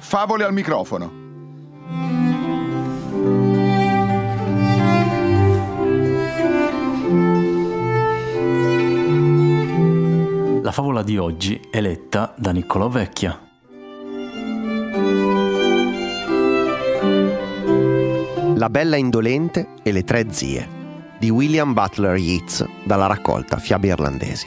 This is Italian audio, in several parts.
Favole al microfono. La favola di oggi è letta da Niccolò Vecchia. La bella indolente e le tre zie di William Butler Yeats dalla raccolta Fiabe irlandesi.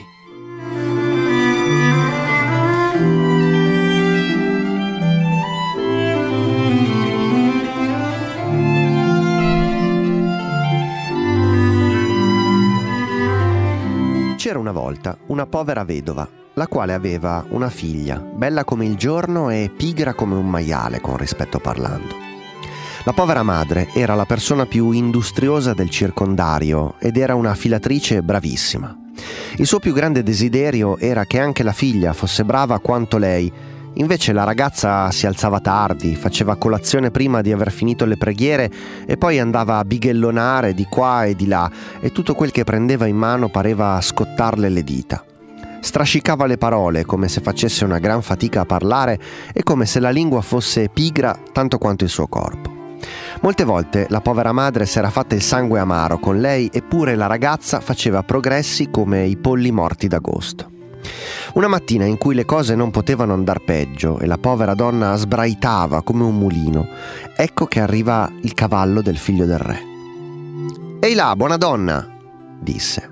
C'era una volta una povera vedova, la quale aveva una figlia, bella come il giorno e pigra come un maiale, con rispetto parlando. La povera madre era la persona più industriosa del circondario ed era una filatrice bravissima. Il suo più grande desiderio era che anche la figlia fosse brava quanto lei Invece la ragazza si alzava tardi, faceva colazione prima di aver finito le preghiere e poi andava a bighellonare di qua e di là e tutto quel che prendeva in mano pareva scottarle le dita. Strascicava le parole come se facesse una gran fatica a parlare e come se la lingua fosse pigra tanto quanto il suo corpo. Molte volte la povera madre s'era fatta il sangue amaro con lei eppure la ragazza faceva progressi come i polli morti d'agosto. Una mattina in cui le cose non potevano andar peggio e la povera donna sbraitava come un mulino, ecco che arriva il cavallo del figlio del re. Ehi là, buona donna, disse.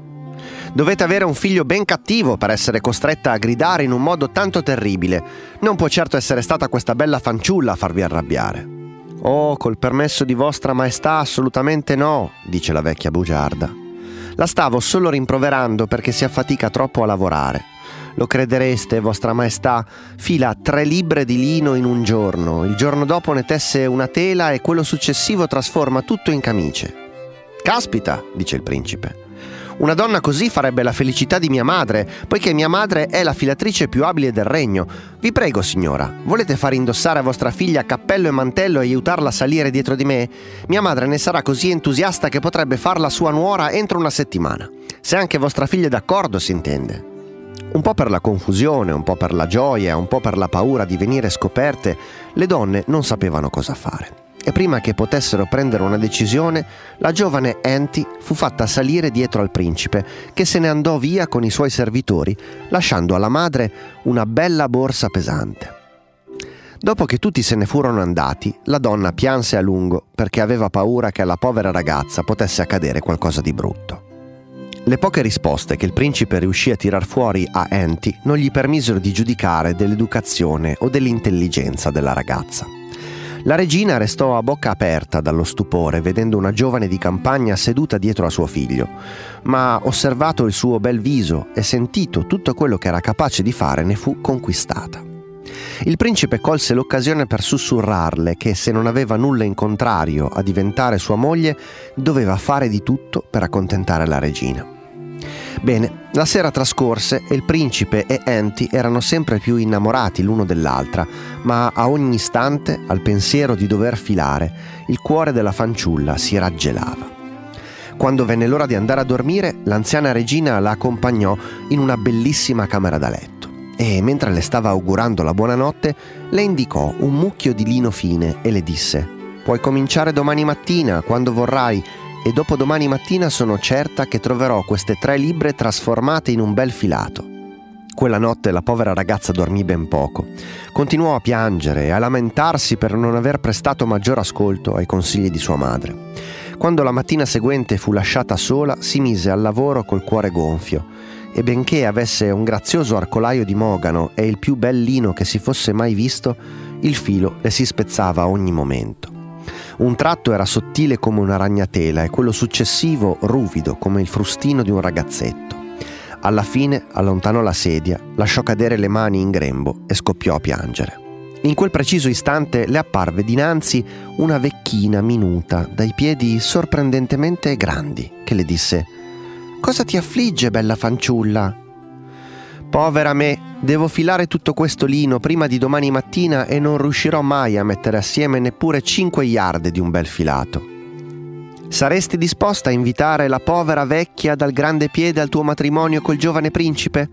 Dovete avere un figlio ben cattivo per essere costretta a gridare in un modo tanto terribile. Non può certo essere stata questa bella fanciulla a farvi arrabbiare. Oh, col permesso di vostra maestà, assolutamente no, dice la vecchia bugiarda. La stavo solo rimproverando perché si affatica troppo a lavorare. Lo credereste, vostra maestà, fila tre libbre di lino in un giorno, il giorno dopo ne tesse una tela e quello successivo trasforma tutto in camicie. Caspita, dice il principe. Una donna così farebbe la felicità di mia madre, poiché mia madre è la filatrice più abile del regno. Vi prego, signora, volete far indossare a vostra figlia cappello e mantello e aiutarla a salire dietro di me? Mia madre ne sarà così entusiasta che potrebbe farla sua nuora entro una settimana. Se anche vostra figlia è d'accordo, si intende. Un po' per la confusione, un po' per la gioia, un po' per la paura di venire scoperte, le donne non sapevano cosa fare. E prima che potessero prendere una decisione, la giovane Anti fu fatta salire dietro al principe, che se ne andò via con i suoi servitori, lasciando alla madre una bella borsa pesante. Dopo che tutti se ne furono andati, la donna pianse a lungo perché aveva paura che alla povera ragazza potesse accadere qualcosa di brutto. Le poche risposte che il principe riuscì a tirar fuori a Enti non gli permisero di giudicare dell'educazione o dell'intelligenza della ragazza. La regina restò a bocca aperta dallo stupore vedendo una giovane di campagna seduta dietro a suo figlio, ma osservato il suo bel viso e sentito tutto quello che era capace di fare ne fu conquistata. Il principe colse l'occasione per sussurrarle che se non aveva nulla in contrario a diventare sua moglie, doveva fare di tutto per accontentare la regina. Bene, la sera trascorse e il principe e Anti erano sempre più innamorati l'uno dell'altra, ma a ogni istante, al pensiero di dover filare, il cuore della fanciulla si raggelava. Quando venne l'ora di andare a dormire, l'anziana regina la accompagnò in una bellissima camera da letto e mentre le stava augurando la buonanotte, le indicò un mucchio di lino fine e le disse: Puoi cominciare domani mattina, quando vorrai, e dopo domani mattina sono certa che troverò queste tre libbre trasformate in un bel filato. Quella notte la povera ragazza dormì ben poco. Continuò a piangere e a lamentarsi per non aver prestato maggior ascolto ai consigli di sua madre. Quando la mattina seguente fu lasciata sola, si mise al lavoro col cuore gonfio e benché avesse un grazioso arcolaio di mogano e il più bel lino che si fosse mai visto, il filo le si spezzava ogni momento. Un tratto era sottile come una ragnatela e quello successivo ruvido come il frustino di un ragazzetto. Alla fine allontanò la sedia, lasciò cadere le mani in grembo e scoppiò a piangere. In quel preciso istante le apparve dinanzi una vecchina minuta, dai piedi sorprendentemente grandi, che le disse Cosa ti affligge, bella fanciulla? Povera me, devo filare tutto questo lino prima di domani mattina e non riuscirò mai a mettere assieme neppure cinque yard di un bel filato. Saresti disposta a invitare la povera vecchia dal grande piede al tuo matrimonio col giovane principe?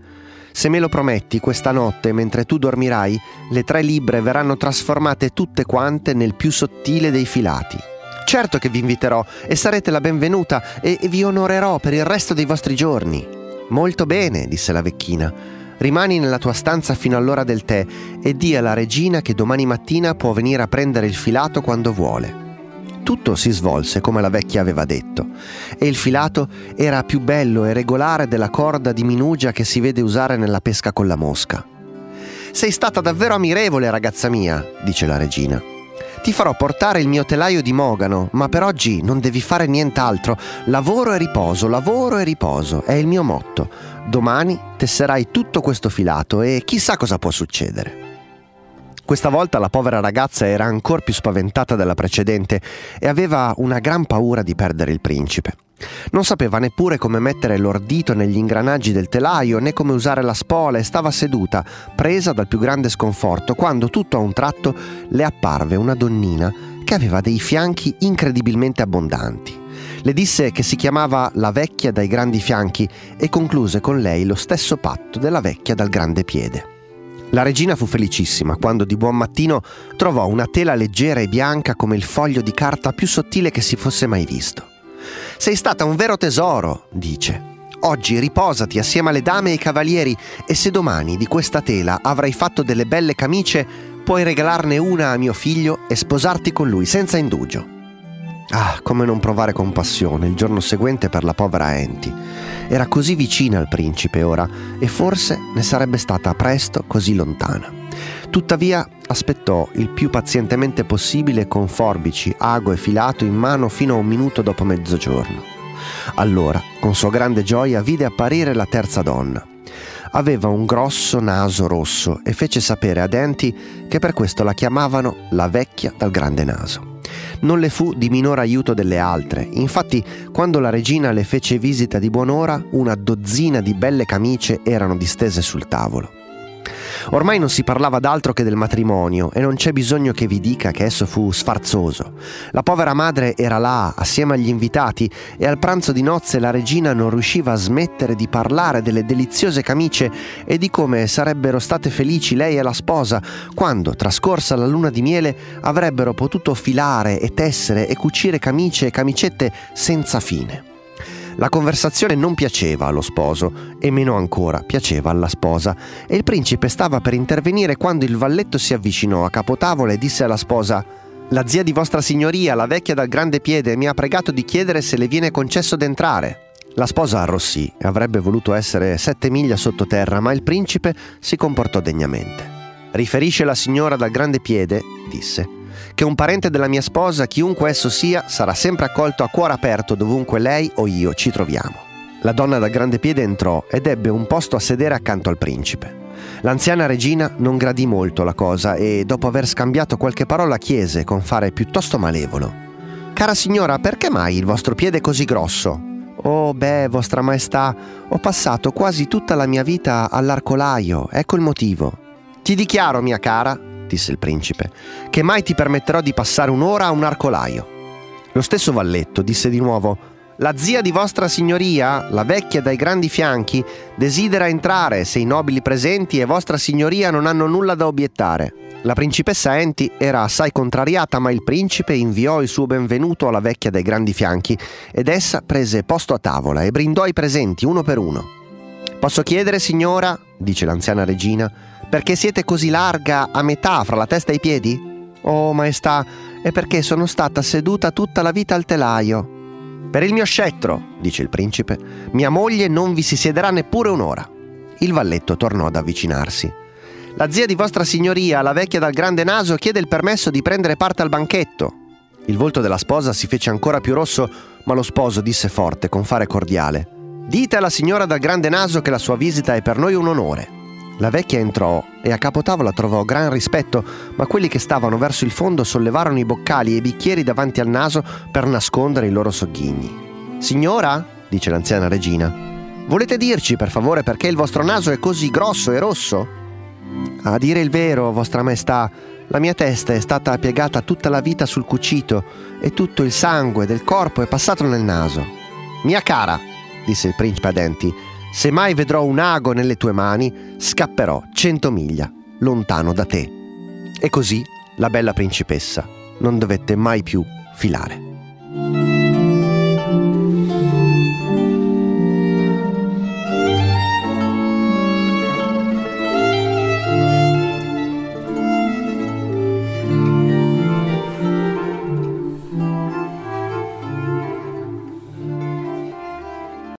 Se me lo prometti, questa notte, mentre tu dormirai, le tre libbre verranno trasformate tutte quante nel più sottile dei filati. Certo che vi inviterò e sarete la benvenuta e vi onorerò per il resto dei vostri giorni. Molto bene, disse la vecchina. Rimani nella tua stanza fino all'ora del tè e di alla regina che domani mattina può venire a prendere il filato quando vuole. Tutto si svolse come la vecchia aveva detto, e il filato era più bello e regolare della corda di minugia che si vede usare nella pesca con la mosca. Sei stata davvero ammirevole, ragazza mia, dice la regina. Ti farò portare il mio telaio di mogano, ma per oggi non devi fare nient'altro. Lavoro e riposo, lavoro e riposo, è il mio motto. Domani tesserai tutto questo filato e chissà cosa può succedere. Questa volta la povera ragazza era ancora più spaventata della precedente e aveva una gran paura di perdere il principe. Non sapeva neppure come mettere l'ordito negli ingranaggi del telaio né come usare la spola e stava seduta, presa dal più grande sconforto, quando tutto a un tratto le apparve una donnina che aveva dei fianchi incredibilmente abbondanti. Le disse che si chiamava la vecchia dai grandi fianchi e concluse con lei lo stesso patto della vecchia dal grande piede. La regina fu felicissima quando di buon mattino trovò una tela leggera e bianca come il foglio di carta più sottile che si fosse mai visto. Sei stata un vero tesoro, dice. Oggi riposati assieme alle dame e ai cavalieri e se domani di questa tela avrai fatto delle belle camicie, puoi regalarne una a mio figlio e sposarti con lui senza indugio. Ah, come non provare compassione il giorno seguente per la povera Enti. Era così vicina al principe ora e forse ne sarebbe stata presto così lontana. Tuttavia aspettò il più pazientemente possibile con forbici, ago e filato in mano fino a un minuto dopo mezzogiorno. Allora, con sua grande gioia, vide apparire la terza donna. Aveva un grosso naso rosso e fece sapere a Denti che per questo la chiamavano la vecchia dal grande naso non le fu di minor aiuto delle altre. Infatti, quando la regina le fece visita di buon'ora, una dozzina di belle camicie erano distese sul tavolo. Ormai non si parlava d'altro che del matrimonio e non c'è bisogno che vi dica che esso fu sfarzoso. La povera madre era là, assieme agli invitati, e al pranzo di nozze la regina non riusciva a smettere di parlare delle deliziose camicie e di come sarebbero state felici lei e la sposa quando, trascorsa la luna di miele, avrebbero potuto filare e tessere e cucire camicie e camicette senza fine. La conversazione non piaceva allo sposo e meno ancora piaceva alla sposa e il principe stava per intervenire quando il valletto si avvicinò a capotavola e disse alla sposa La zia di vostra signoria, la vecchia dal grande piede, mi ha pregato di chiedere se le viene concesso d'entrare. La sposa arrossì e avrebbe voluto essere sette miglia sottoterra, ma il principe si comportò degnamente. Riferisce la signora dal grande piede, disse, che un parente della mia sposa, chiunque esso sia, sarà sempre accolto a cuore aperto dovunque lei o io ci troviamo. La donna da grande piede entrò ed ebbe un posto a sedere accanto al principe. L'anziana regina non gradì molto la cosa e, dopo aver scambiato qualche parola, chiese con fare piuttosto malevolo. Cara signora, perché mai il vostro piede è così grosso? Oh, beh, vostra maestà, ho passato quasi tutta la mia vita all'arcolaio, ecco il motivo. Ti dichiaro, mia cara, disse il principe, che mai ti permetterò di passare un'ora a un arcolaio. Lo stesso Valletto disse di nuovo, la zia di vostra signoria, la vecchia dai grandi fianchi, desidera entrare se i nobili presenti e vostra signoria non hanno nulla da obiettare. La principessa Enti era assai contrariata, ma il principe inviò il suo benvenuto alla vecchia dai grandi fianchi ed essa prese posto a tavola e brindò i presenti uno per uno. Posso chiedere, signora, dice l'anziana regina, perché siete così larga a metà fra la testa e i piedi? Oh, maestà, è perché sono stata seduta tutta la vita al telaio. Per il mio scettro, dice il principe, mia moglie non vi si siederà neppure un'ora. Il valletto tornò ad avvicinarsi. La zia di vostra signoria, la vecchia dal grande naso, chiede il permesso di prendere parte al banchetto. Il volto della sposa si fece ancora più rosso, ma lo sposo disse forte, con fare cordiale. Dite alla signora dal grande naso che la sua visita è per noi un onore. La vecchia entrò e a capotavola trovò gran rispetto, ma quelli che stavano verso il fondo sollevarono i boccali e i bicchieri davanti al naso per nascondere i loro sogghigni. Signora, dice l'anziana regina, volete dirci per favore perché il vostro naso è così grosso e rosso? A dire il vero, vostra maestà, la mia testa è stata piegata tutta la vita sul cucito e tutto il sangue del corpo è passato nel naso. Mia cara, disse il principe a denti, se mai vedrò un ago nelle tue mani, scapperò cento miglia, lontano da te. E così la bella principessa non dovette mai più filare.